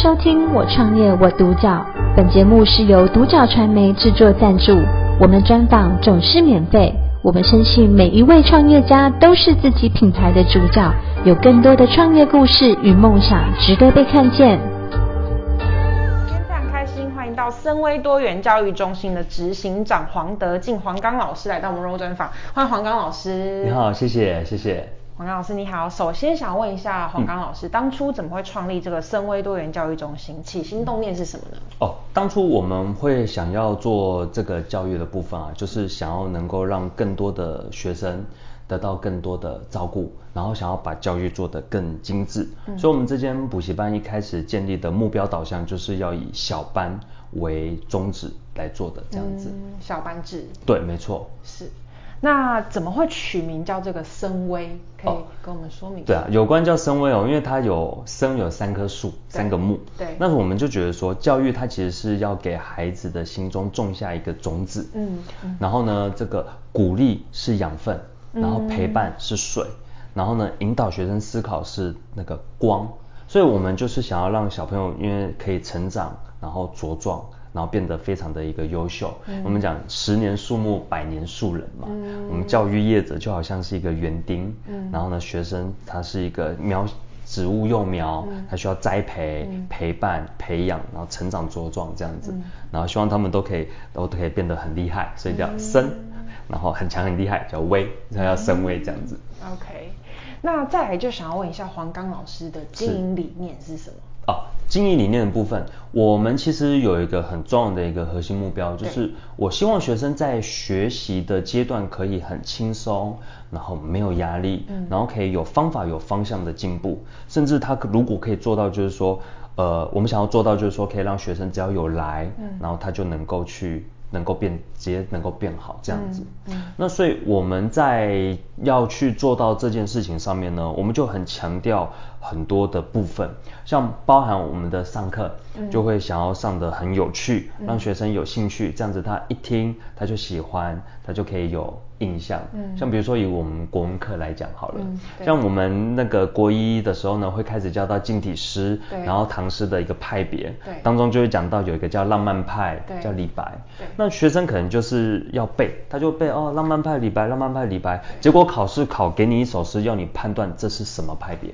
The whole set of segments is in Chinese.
收听我创业我独角，本节目是由独角传媒制作赞助，我们专访总是免费。我们深信每一位创业家都是自己品牌的主角，有更多的创业故事与梦想值得被看见。今天非常开心，欢迎到森威多元教育中心的执行长黄德进黄刚老师来到我们肉专访，欢迎黄刚老师。你好，谢谢谢谢。黄刚老师你好，首先想问一下黄刚老师，嗯、当初怎么会创立这个深威多元教育中心？起心动念是什么呢？哦，当初我们会想要做这个教育的部分啊，就是想要能够让更多的学生得到更多的照顾，然后想要把教育做得更精致。嗯、所以，我们这间补习班一开始建立的目标导向，就是要以小班为宗旨来做的这样子。嗯、小班制。对，没错。是。那怎么会取名叫这个森威？可以跟我们说明。对啊，有关叫森威哦，因为它有森有三棵树，三个木。对。那我们就觉得说，教育它其实是要给孩子的心中种下一个种子。嗯。嗯，然后呢，这个鼓励是养分，然后陪伴是水，嗯、然后呢，引导学生思考是那个光。所以我们就是想要让小朋友因为可以成长，然后茁壮。然后变得非常的一个优秀。嗯、我们讲十年树木，百年树人嘛。嗯、我们教育业者就好像是一个园丁。嗯、然后呢，学生他是一个苗植物幼苗，嗯、他需要栽培、嗯、陪伴、培养，然后成长茁壮这样子。嗯、然后希望他们都可以都可以变得很厉害，所以叫森。嗯、然后很强很厉害叫威，他要森威这样子。OK，那再来就想要问一下黄刚老师的经营理念是什么？哦，经营理念的部分，我们其实有一个很重要的一个核心目标，就是我希望学生在学习的阶段可以很轻松，然后没有压力，嗯，然后可以有方法、有方向的进步，甚至他如果可以做到，就是说，呃，我们想要做到，就是说可以让学生只要有来，嗯，然后他就能够去。能够变，直接能够变好这样子。嗯。嗯，那所以我们在要去做到这件事情上面呢，我们就很强调很多的部分，像包含我们的上课，就会想要上的很有趣，嗯，让学生有兴趣，这样子他一听他就喜欢，他就可以有。印象，嗯，像比如说以我们国文课来讲好了，嗯，像我们那个国一的时候呢，会开始教到近体诗，然后唐诗的一个派别，对，当中就会讲到有一个叫浪漫派，叫李白，对，那学生可能就是要背，他就背哦，浪漫派李白，浪漫派李白，结果考试考给你一首诗，要你判断这是什么派别，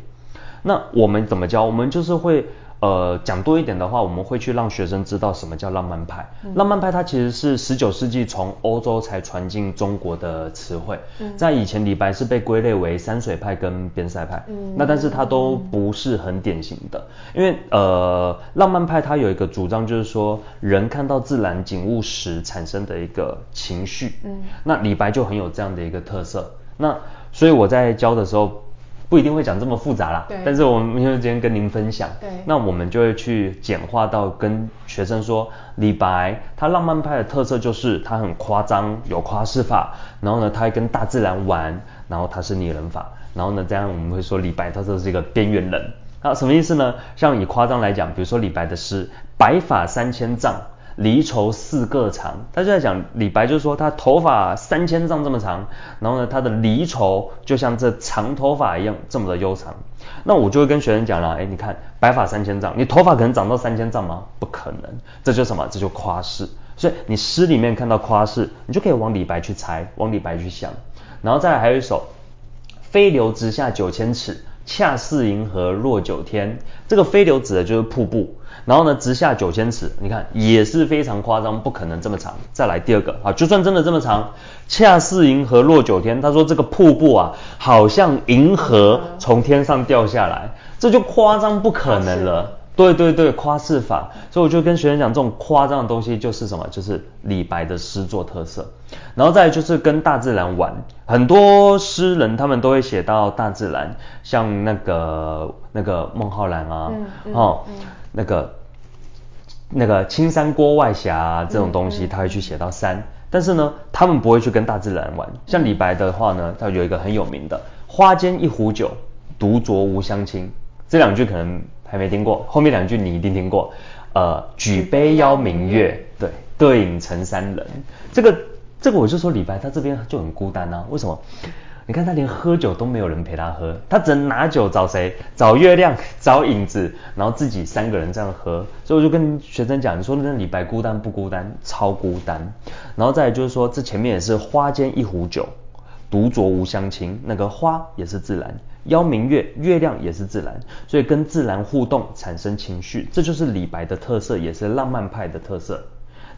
那我们怎么教？我们就是会。呃，讲多一点的话，我们会去让学生知道什么叫浪漫派。嗯、浪漫派它其实是十九世纪从欧洲才传进中国的词汇。嗯、在以前，李白是被归类为山水派跟边塞派。嗯、那但是它都不是很典型的，因为呃，浪漫派它有一个主张，就是说人看到自然景物时产生的一个情绪。嗯。那李白就很有这样的一个特色。那所以我在教的时候。不一定会讲这么复杂啦，对但是我们因为今天跟您分享，对那我们就会去简化到跟学生说，李白他浪漫派的特色就是他很夸张，有夸饰法，然后呢，他会跟大自然玩，然后他是拟人法，然后呢，这样我们会说李白他就是一个边缘人，啊，什么意思呢？像以夸张来讲，比如说李白的诗，白发三千丈。离愁四个长，他就在讲李白，就是说他头发三千丈这么长，然后呢，他的离愁就像这长头发一样这么的悠长。那我就会跟学生讲了，哎，你看白发三千丈，你头发可能长到三千丈吗？不可能，这就什么？这就夸饰。所以你诗里面看到夸饰，你就可以往李白去猜，往李白去想。然后再来还有一首，飞流直下九千尺，恰似银河落九天。这个飞流指的就是瀑布。然后呢，直下九千尺，你看也是非常夸张，不可能这么长。再来第二个啊，就算真的这么长，恰似银河落九天。他说这个瀑布啊，好像银河从天上掉下来，这就夸张不可能了。对对对，夸饰法。所以我就跟学生讲，这种夸张的东西就是什么？就是李白的诗作特色。然后再来就是跟大自然玩，很多诗人他们都会写到大自然，像那个那个孟浩然啊，嗯嗯、哦。嗯那个那个青山郭外霞、啊、这种东西，他会去写到山，但是呢，他们不会去跟大自然玩。像李白的话呢，他有一个很有名的“花间一壶酒，独酌无相亲”，这两句可能还没听过，后面两句你一定听过。呃，举杯邀明月，对，对影成三人。这个这个我就说李白他这边就很孤单啊，为什么？你看他连喝酒都没有人陪他喝，他只能拿酒找谁？找月亮，找影子，然后自己三个人这样喝。所以我就跟学生讲，你说那李白孤单不孤单？超孤单。然后再就是说，这前面也是花间一壶酒，独酌无相亲。那个花也是自然，邀明月，月亮也是自然，所以跟自然互动产生情绪，这就是李白的特色，也是浪漫派的特色。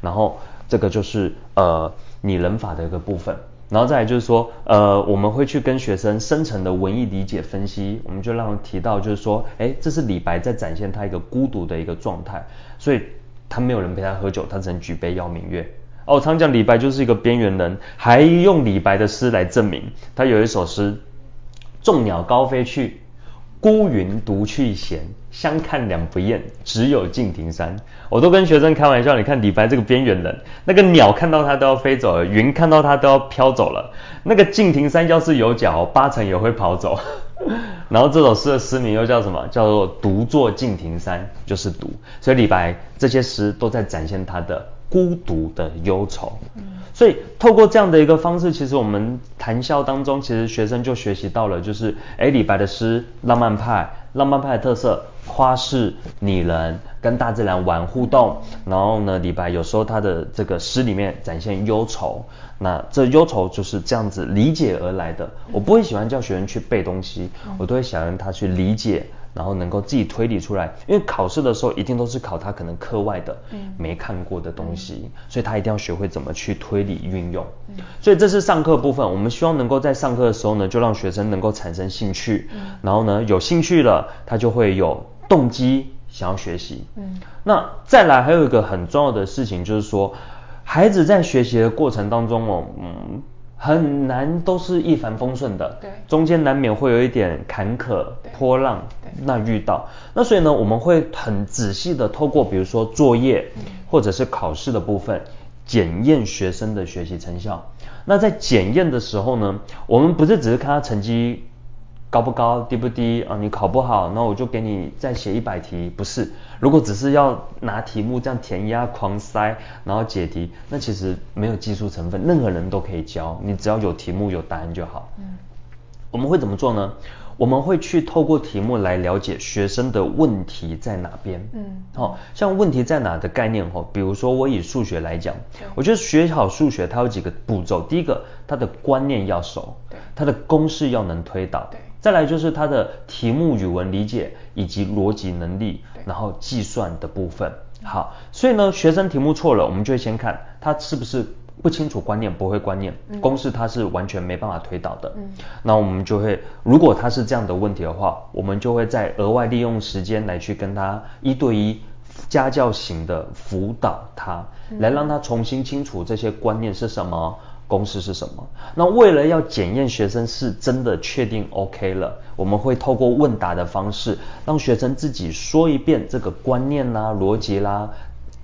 然后这个就是呃拟人法的一个部分。然后再来就是说，呃，我们会去跟学生深层的文艺理解分析，我们就让提到就是说，哎，这是李白在展现他一个孤独的一个状态，所以他没有人陪他喝酒，他只能举杯邀明月。哦，常讲李白就是一个边缘人，还用李白的诗来证明。他有一首诗：众鸟高飞去，孤云独去闲。相看两不厌，只有敬亭山。我都跟学生开玩笑，你看李白这个边缘人，那个鸟看到他都要飞走了，云看到他都要飘走了。那个敬亭山要是有脚，八成也会跑走。然后这首诗的诗名又叫什么？叫做独坐敬亭山，就是独。所以李白这些诗都在展现他的孤独的忧愁。所以透过这样的一个方式，其实我们谈笑当中，其实学生就学习到了，就是哎，李白的诗浪漫派，浪漫派的特色。花式拟人，跟大自然玩互动，然后呢，李白有时候他的这个诗里面展现忧愁，那这忧愁就是这样子理解而来的。我不会喜欢叫学生去背东西，我都会想让他去理解，然后能够自己推理出来。因为考试的时候一定都是考他可能课外的，嗯没看过的东西，所以他一定要学会怎么去推理运用。所以这是上课部分，我们希望能够在上课的时候呢，就让学生能够产生兴趣，然后呢，有兴趣了，他就会有。动机想要学习，嗯，那再来还有一个很重要的事情，就是说，孩子在学习的过程当中哦，嗯，很难都是一帆风顺的，对，中间难免会有一点坎坷波浪，那遇到，那所以呢，我们会很仔细的透过比如说作业，或者是考试的部分，检验学生的学习成效。那在检验的时候呢，我们不是只是看他成绩。高不高，低不低啊？你考不好，那我就给你再写一百题。不是，如果只是要拿题目这样填鸭狂塞，然后解题，那其实没有技术成分，任何人都可以教，你只要有题目有答案就好。嗯，我们会怎么做呢？我们会去透过题目来了解学生的问题在哪边。嗯，好，像问题在哪的概念哈，比如说我以数学来讲，我觉得学好数学它有几个步骤，第一个它的观念要熟，对，它的公式要能推导，对。再来就是他的题目语文理解以及逻辑能力，然后计算的部分。好，所以呢，学生题目错了，我们就会先看他是不是不清楚观念，不会观念，公式他是完全没办法推导的。嗯，那我们就会，如果他是这样的问题的话，我们就会再额外利用时间来去跟他一对一家教型的辅导他，来让他重新清楚这些观念是什么。公式是什么？那为了要检验学生是真的确定 OK 了，我们会透过问答的方式，让学生自己说一遍这个观念啦、逻辑啦，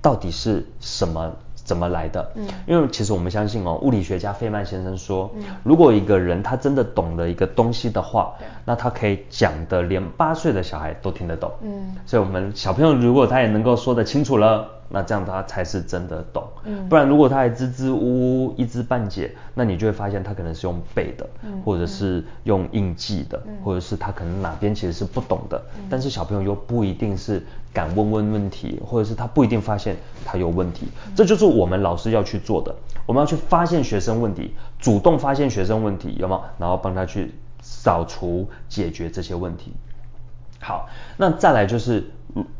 到底是什么？怎么来的？嗯，因为其实我们相信哦，物理学家费曼先生说，嗯，如果一个人他真的懂了一个东西的话，嗯，那他可以讲的连八岁的小孩都听得懂。嗯，所以我们小朋友如果他也能够说得清楚了。那这样他才是真的懂，嗯，不然如果他还支支吾吾、一知半解，那你就会发现他可能是用背的，嗯，或者是用印记的，嗯，或者是他可能哪边其实是不懂的，嗯，但是小朋友又不一定是敢问问问题，或者是他不一定发现他有问题，嗯，这就是我们老师要去做的，我们要去发现学生问题，主动发现学生问题，有没有？然后帮他去扫除、解决这些问题。好，那再来就是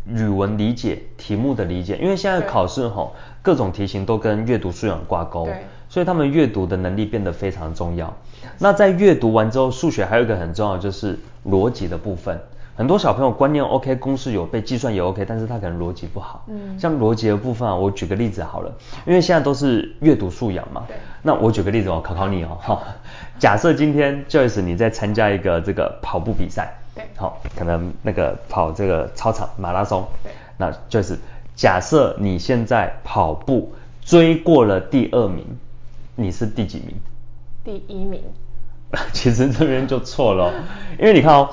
语文理解题目的理解，因为现在考试吼，各种题型都跟阅读素养挂钩，所以他们阅读的能力变得非常重要。那在阅读完之后，数学还有一个很重要就是逻辑的部分。很多小朋友观念 OK，公式有背，计算也 OK，但是他可能逻辑不好。嗯，像逻辑的部分啊，我举个例子好了，因为现在都是阅读素养嘛。对。那我举个例子哦，考考你哦，哈。假设今天 Joyce 你在参加一个这个跑步比赛。对，好，可能那个跑这个操场马拉松，对，那就是假设你现在跑步追过了第二名，你是第几名？第一名。其实这边就错了，因为你看哦，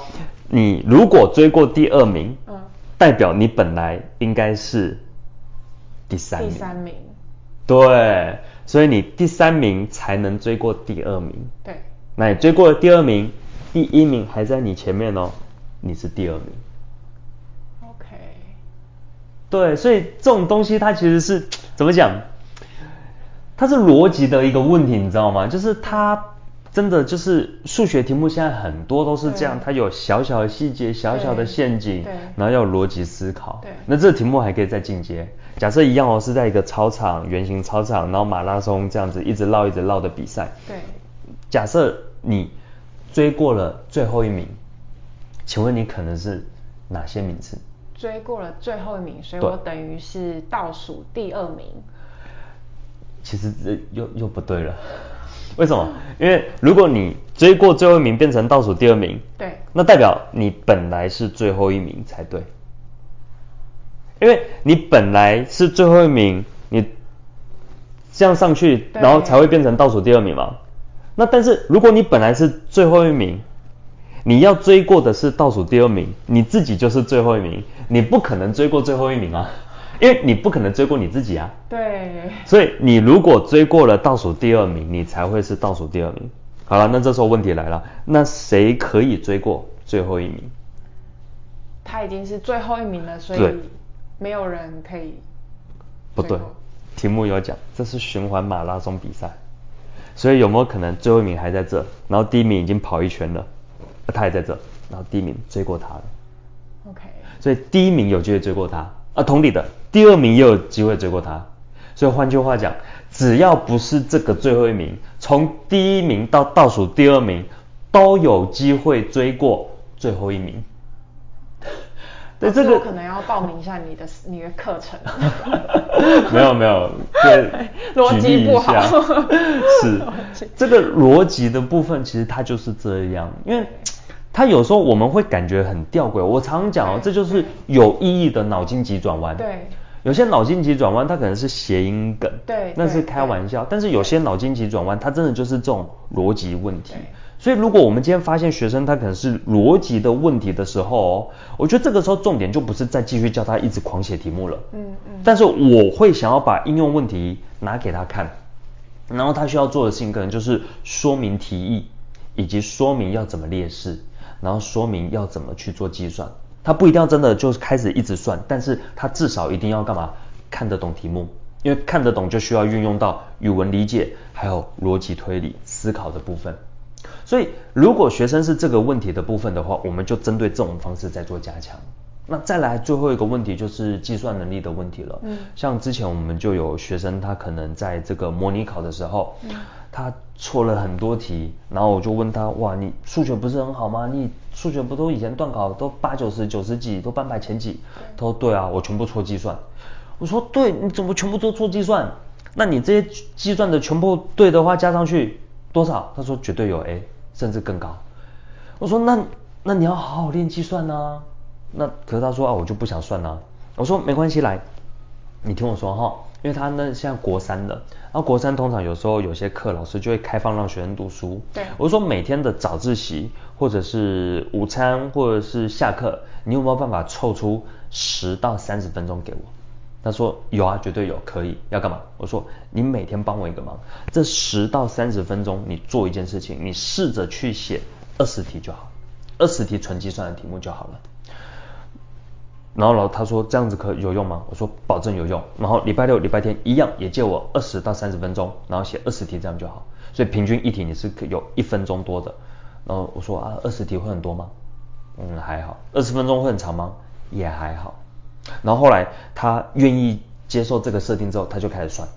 你如果追过第二名，嗯，代表你本来应该是第三名。第三名。对，所以你第三名才能追过第二名。对。那你追过了第二名，第一名还在你前面哦，你是第二名。OK。对，所以这种东西它其实是怎么讲？它是逻辑的一个问题，你知道吗？就是它真的就是数学题目，现在很多都是这样，它有小小的细节、小小的陷阱，然后要逻辑思考。对，那这个题目还可以再进阶。假设一样哦，是在一个操场、圆形操场，然后马拉松这样子一直绕、一直绕的比赛。对。假设你追过了最后一名，请问你可能是哪些名次？追过了最后一名，所以我等于是倒数第二名。其实这又又不对了，为什么？因为如果你追过最后一名变成倒数第二名，对，那代表你本来是最后一名才对。因为你本来是最后一名，你这样上去，然后才会变成倒数第二名嘛。那但是如果你本来是最后一名，你要追过的是倒数第二名，你自己就是最后一名，你不可能追过最后一名啊。因为你不可能追过你自己啊，对，所以你如果追过了倒数第二名，你才会是倒数第二名。好了，那这时候问题来了，那谁可以追过最后一名？他已经是最后一名了，所以没有人可以。不对，题目有讲，这是循环马拉松比赛，所以有没有可能最后一名还在这，然后第一名已经跑一圈了，他还在这，然后第一名追过他了？OK，所以第一名有机会追过他。啊，同理的，第二名也有机会追过他，所以换句话讲，只要不是这个最后一名，从第一名到倒数第二名，都有机会追过最后一名。对，这个可能要报名一下你的 你的课程。没 有没有，对，逻辑不好。是，这个逻辑的部分其实它就是这样，因为。它有时候我们会感觉很吊诡，我常常讲哦，这就是有意义的脑筋急转弯。对，有些脑筋急转弯它可能是谐音梗，对，那是开玩笑。但是有些脑筋急转弯它真的就是这种逻辑问题。所以如果我们今天发现学生他可能是逻辑的问题的时候哦，我觉得这个时候重点就不是再继续叫他一直狂写题目了。嗯嗯。但是我会想要把应用问题拿给他看，然后他需要做的事情可能就是说明题意，以及说明要怎么列式。然后说明要怎么去做计算，他不一定要真的就开始一直算，但是他至少一定要干嘛？看得懂题目，因为看得懂就需要运用到语文理解，还有逻辑推理思考的部分。所以如果学生是这个问题的部分的话，我们就针对这种方式再做加强。那再来最后一个问题就是计算能力的问题了。嗯，像之前我们就有学生他可能在这个模拟考的时候，嗯。他错了很多题，然后我就问他，哇，你数学不是很好吗？你数学不都以前段考都八九十、九十几，都班排前几？他说对啊，我全部错计算。我说对，你怎么全部都错计算？那你这些计算的全部对的话，加上去多少？他说绝对有 A，甚至更高。我说那那你要好好练计算啊。那可是他说啊，我就不想算啊。我说没关系，来，你听我说哈。因为他那现在国三了，然后国三通常有时候有些课老师就会开放让学生读书。对，我说每天的早自习或者是午餐或者是下课，你有没有办法凑出十到三十分钟给我？他说有啊，绝对有，可以。要干嘛？我说你每天帮我一个忙，这十到三十分钟你做一件事情，你试着去写二十题就好，二十题纯计算的题目就好了。然后老他说这样子可有用吗？我说保证有用。然后礼拜六、礼拜天一样也借我二十到三十分钟，然后写二十题这样就好。所以平均一题你是可有一分钟多的。然后我说啊，二十题会很多吗？嗯，还好。二十分钟会很长吗？也还好。然后后来他愿意接受这个设定之后，他就开始算，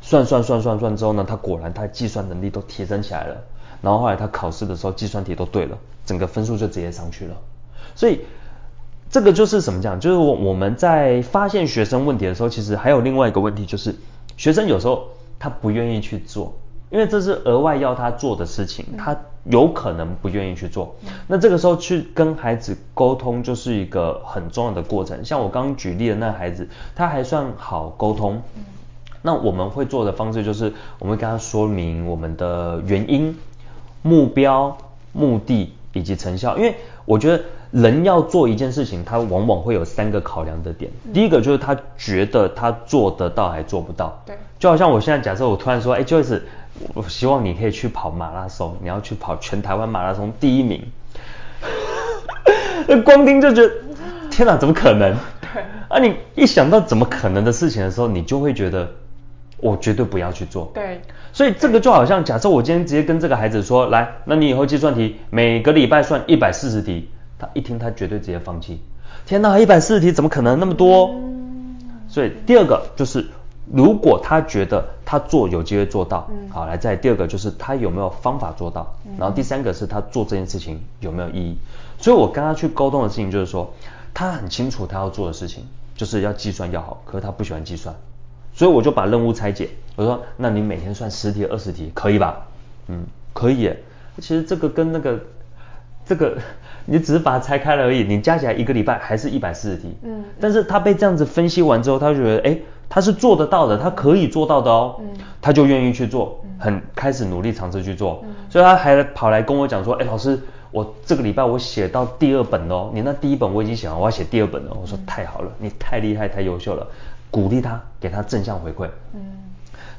算算算算算之后呢，他果然他的计算能力都提升起来了。然后后来他考试的时候计算题都对了，整个分数就直接上去了。所以。这个就是什么讲？就是我我们在发现学生问题的时候，其实还有另外一个问题，就是学生有时候他不愿意去做，因为这是额外要他做的事情，他有可能不愿意去做。那这个时候去跟孩子沟通，就是一个很重要的过程。像我刚刚举例的那孩子，他还算好沟通。那我们会做的方式就是，我们会跟他说明我们的原因、目标、目的以及成效，因为我觉得。人要做一件事情，他往往会有三个考量的点。第一个就是他觉得他做得到还做不到。对。就好像我现在假设我突然说，哎，Joyce，我希望你可以去跑马拉松，你要去跑全台湾马拉松第一名。那光听就觉得，天哪，怎么可能？对。啊，你一想到怎么可能的事情的时候，你就会觉得，我绝对不要去做。对。所以这个就好像，假设我今天直接跟这个孩子说，来，那你以后计算题每个礼拜算一百四十题，他一听他绝对直接放弃。天哪，一百四十题怎么可能那么多？嗯。所以第二个就是。如果他觉得他做有机会做到，嗯，好，来再第二个就是他有没有方法做到，嗯，然后第三个是他做这件事情有没有意义。所以我跟他去沟通的事情就是说，他很清楚他要做的事情就是要计算要好，可是他不喜欢计算，所以我就把任务拆解，我说那你每天算十题二十题可以吧？嗯，可以耶。其实这个跟那个这个你只是把它拆开了而已，你加起来一个礼拜还是一百四十题，嗯，但是他被这样子分析完之后，他就觉得哎。他是做得到的，他可以做到的哦，嗯、他就愿意去做，很开始努力尝试去做，嗯、所以他还跑来跟我讲说，哎，老师，我这个礼拜我写到第二本哦，你那第一本我已经写完，我要写第二本了。我说太好了，你太厉害，太优秀了，鼓励他，给他正向回馈。嗯，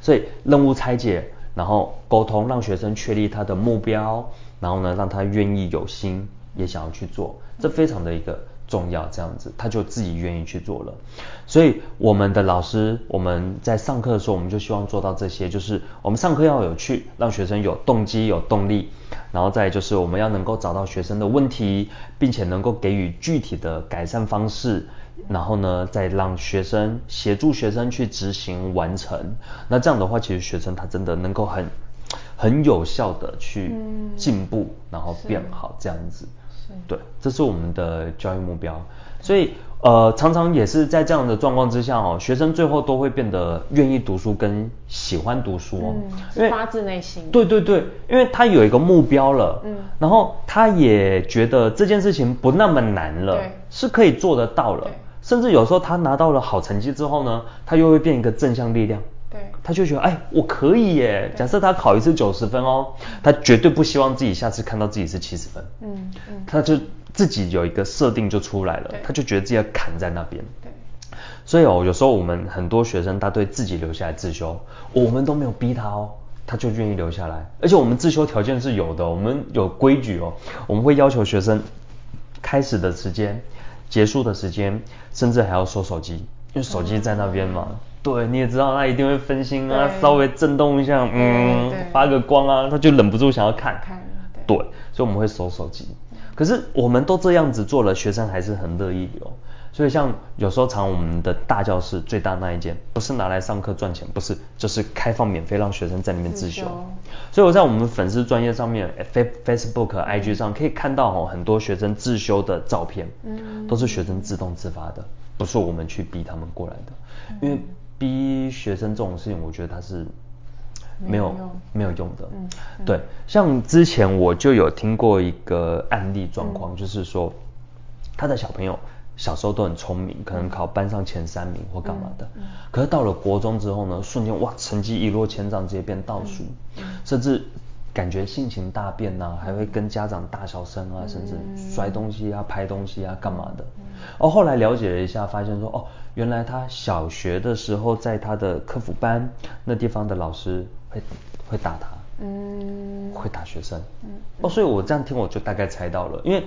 所以任务拆解，然后沟通，让学生确立他的目标，然后呢，让他愿意有心也想要去做，这非常的一个。重要这样子，他就自己愿意去做了。所以我们的老师，我们在上课的时候，我们就希望做到这些，就是我们上课要有趣，让学生有动机、有动力。然后再就是我们要能够找到学生的问题，并且能够给予具体的改善方式。然后呢，再让学生协助学生去执行完成。那这样的话，其实学生他真的能够很很有效的去进步，然后变好这样子。对，这是我们的教育目标，所以呃，常常也是在这样的状况之下哦，学生最后都会变得愿意读书跟喜欢读书哦，嗯、因为发自内心。对对对，因为他有一个目标了，嗯，然后他也觉得这件事情不那么难了，对，是可以做得到了，甚至有时候他拿到了好成绩之后呢，他又会变一个正向力量。对，他就觉得，哎，我可以耶。假设他考一次九十分哦，他绝对不希望自己下次看到自己是七十分。嗯嗯，他就自己有一个设定就出来了，他就觉得自己要砍在那边。对，所以哦，有时候我们很多学生他对自己留下来自修，我们都没有逼他哦，他就愿意留下来。而且我们自修条件是有的，我们有规矩哦，我们会要求学生开始的时间、结束的时间，甚至还要收手机，因为手机在那边嘛。嗯对，你也知道他一定会分心啊，稍微震动一下，嗯，发个光啊，他就忍不住想要看。看，对，对，所以我们会收手机。可是我们都这样子做了，学生还是很乐意哦。所以像有时候常我们的大教室最大那一间，不是拿来上课赚钱，不是，就是开放免费让学生在里面自修。所以我在我们粉丝专业上面，Facebook、IG 上可以看到哦，很多学生自修的照片，嗯，都是学生自动自发的，不是我们去逼他们过来的，因为。逼学生这种事情，我觉得他是没有没有用，的。嗯，对，像之前我就有听过一个案例状况，嗯、就是说他的小朋友小时候都很聪明，可能考班上前三名或干嘛的，嗯嗯、可是到了国中之后呢，瞬间哇，成绩一落千丈，直接变倒数，甚至。感觉性情大变呐、啊，还会跟家长大小声啊，甚至摔东西啊、拍东西啊，干嘛的？哦，后来了解了一下，发现说，哦，原来他小学的时候在他的课辅班那地方的老师会会打他，嗯，会打学生，嗯，哦，所以我这样听我就大概猜到了，因为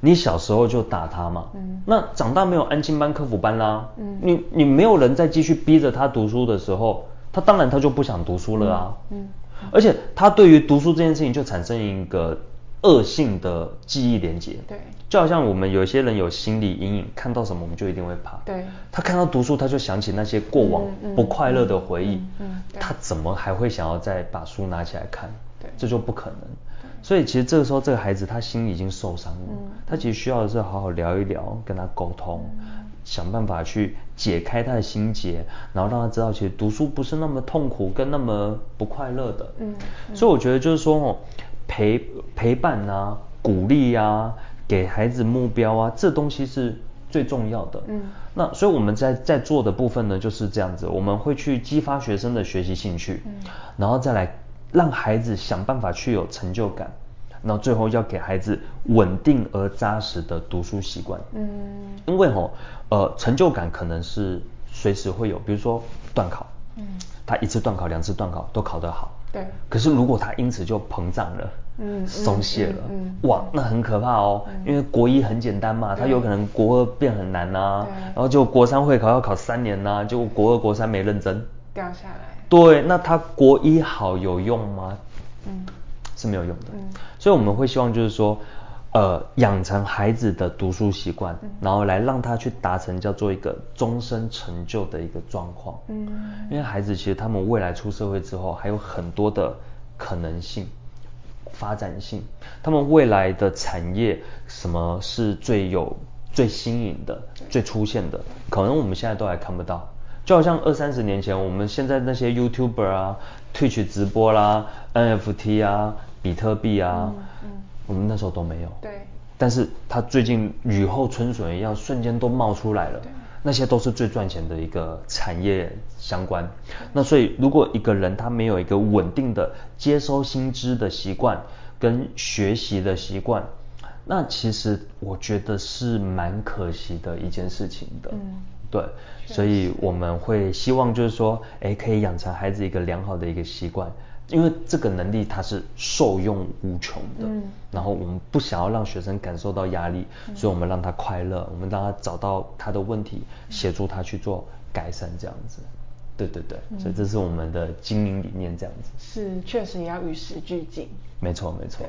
你小时候就打他嘛，嗯，那长大没有安亲班、课辅班啦，嗯，你你没有人再继续逼着他读书的时候，他当然他就不想读书了啊，嗯。嗯而且他对于读书这件事情就产生一个恶性的记忆连接，对，就好像我们有些人有心理阴影，看到什么我们就一定会怕，对，他看到读书他就想起那些过往不快乐的回忆，嗯，嗯，嗯，嗯，他怎么还会想要再把书拿起来看？对，这就不可能。所以其实这个时候这个孩子他心已经受伤了，嗯，他其实需要的是好好聊一聊，跟他沟通。嗯想办法去解开他的心结，然后让他知道，其实读书不是那么痛苦跟那么不快乐的。嗯，嗯，所以我觉得就是说哦，陪陪伴啊，鼓励啊，给孩子目标啊，这东西是最重要的。嗯，那所以我们在在做的部分呢，就是这样子，我们会去激发学生的学习兴趣，嗯，然后再来让孩子想办法去有成就感。然后最后要给孩子稳定而扎实的读书习惯。嗯，因为吼，呃，成就感可能是随时会有，比如说段考，嗯，他一次段考、两次段考都考得好，对。可是如果他因此就膨胀了，嗯，松懈了，嗯，哇，那很可怕哦。嗯、因为国一很简单嘛，他有可能国二变很难呐、啊，然后就国三会考要考三年呐、啊，就国二国三没认真，掉下来。对，那他国一好有用吗？嗯，是没有用的。嗯，所以我们会希望就是说。呃，养成孩子的读书习惯，然后来让他去达成叫做一个终身成就的一个状况。嗯，因为孩子其实他们未来出社会之后还有很多的可能性、发展性，他们未来的产业什么是最有、最新颖的、最出现的，可能我们现在都还看不到。就好像二三十年前，我们现在那些 YouTuber 啊、Twitch 直播啦、NFT 啊、比特币啊。嗯嗯我们那时候都没有，对，但是它最近雨后春笋一样，瞬间都冒出来了，对，那些都是最赚钱的一个产业相关。那所以，如果一个人他没有一个稳定的接收新知的习惯跟学习的习惯，那其实我觉得是蛮可惜的一件事情的。嗯，对，所以我们会希望就是说，哎，可以养成孩子一个良好的一个习惯。因为这个能力它是受用无穷的，嗯，然后我们不想要让学生感受到压力，嗯，所以我们让他快乐，我们让他找到他的问题，协助他去做改善，这样子，对对对，嗯，所以这是我们的经营理念，这样子。是，确实也要与时俱进。没错没错。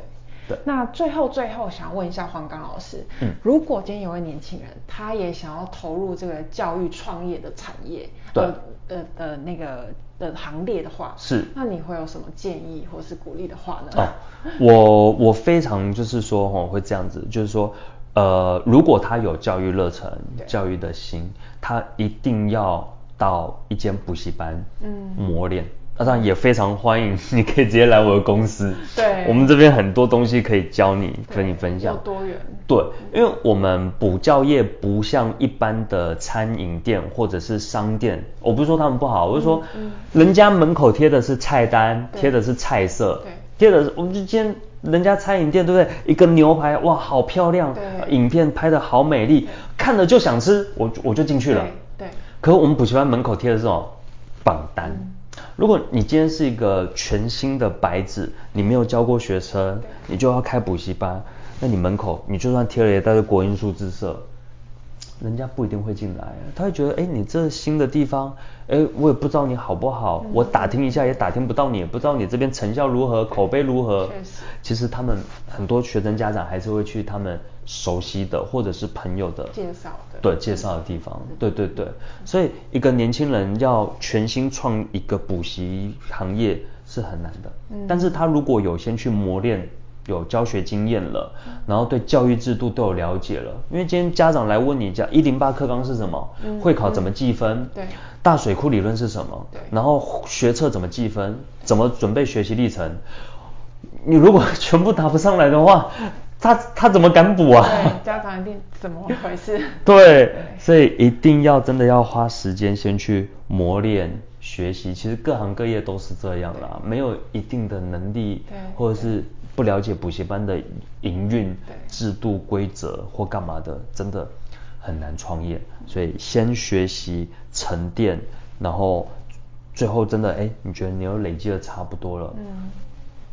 对。那最后最后想问一下黄刚老师，嗯，如果今天有位年轻人，他也想要投入这个教育创业的产业，对，呃呃呃那个。的行列的话，是，那你会有什么建议或是鼓励的话呢？哦，我我非常就是说哦，会这样子，就是说，呃，如果他有教育热忱、教育的心，他一定要到一间补习班，嗯，磨练。当然也非常欢迎，你可以直接来我的公司。对，我们这边很多东西可以教你，跟你分享。多元。对，因为我们补教业不像一般的餐饮店或者是商店，我不是说他们不好，我是说，人家门口贴的是菜单，贴的是菜色，贴的是，我们就今天人家餐饮店对不对？一个牛排，哇，好漂亮，影片拍的好美丽，看了就想吃，我我就进去了。对。可是我们补习班门口贴的是什么？榜单。如果你今天是一个全新的白纸，你没有教过学生，你就要开补习班，那你门口你就算贴了一堆国英数字社，人家不一定会进来，他会觉得，哎，你这新的地方，哎，我也不知道你好不好，我打听一下也打听不到你，也不知道你这边成效如何，口碑如何。其实他们很多学生家长还是会去他们熟悉的或者是朋友的介绍的，对，介绍的地方，对对对。所以一个年轻人要全新创一个补习行业是很难的，嗯，但是他如果有先去磨练。有教学经验了，然后对教育制度都有了解了。因为今天家长来问你讲一零八课纲是什么，嗯、会考怎么计分，嗯、对，大水库理论是什么，对，然后学测怎么计分，怎么准备学习历程，你如果全部答不上来的话，他他怎么敢补啊？对，家长一定怎么回事？对，对，所以一定要真的要花时间先去磨练学习。其实各行各业都是这样啦，没有一定的能力，对，或者是。不了解补习班的营运制度规则或干嘛的，真的很难创业。所以先学习沉淀，然后最后真的哎，你觉得你又累积的差不多了，嗯，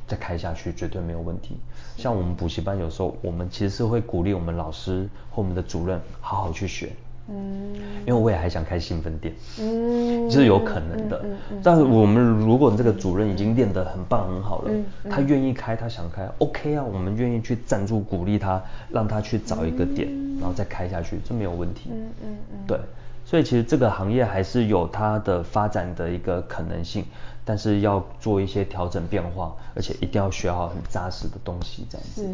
再开下去绝对没有问题。像我们补习班有时候，我们其实是会鼓励我们老师和我们的主任好好去学。嗯，因为我也还想开新分店，嗯，这是有可能的。嗯嗯嗯、但是我们如果这个主任已经练得很棒很好了，他愿意开，他想开，OK 啊，我们愿意去赞助鼓励他，让他去找一个点，嗯、然后再开下去，这没有问题。嗯，嗯嗯对，所以其实这个行业还是有它的发展的一个可能性，但是要做一些调整变化，而且一定要学好很扎实的东西，这样子。是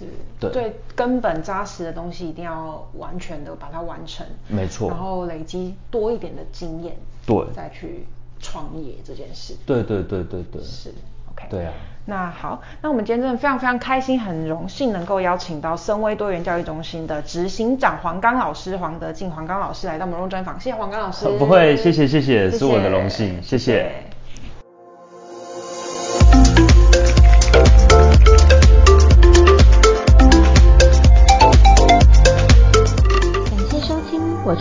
是对，最根本扎实的东西一定要完全的把它完成，没错，然后累积多一点的经验，对，再去创业这件事。对对对对对，是，OK。对啊，那好，那我们今天真的非常非常开心，很荣幸能够邀请到深威多元教育中心的执行长黄刚老师黄德进黄刚老师来到我们录专访，谢谢黄刚老师。不会，谢谢谢谢，是我的荣幸，谢谢。谢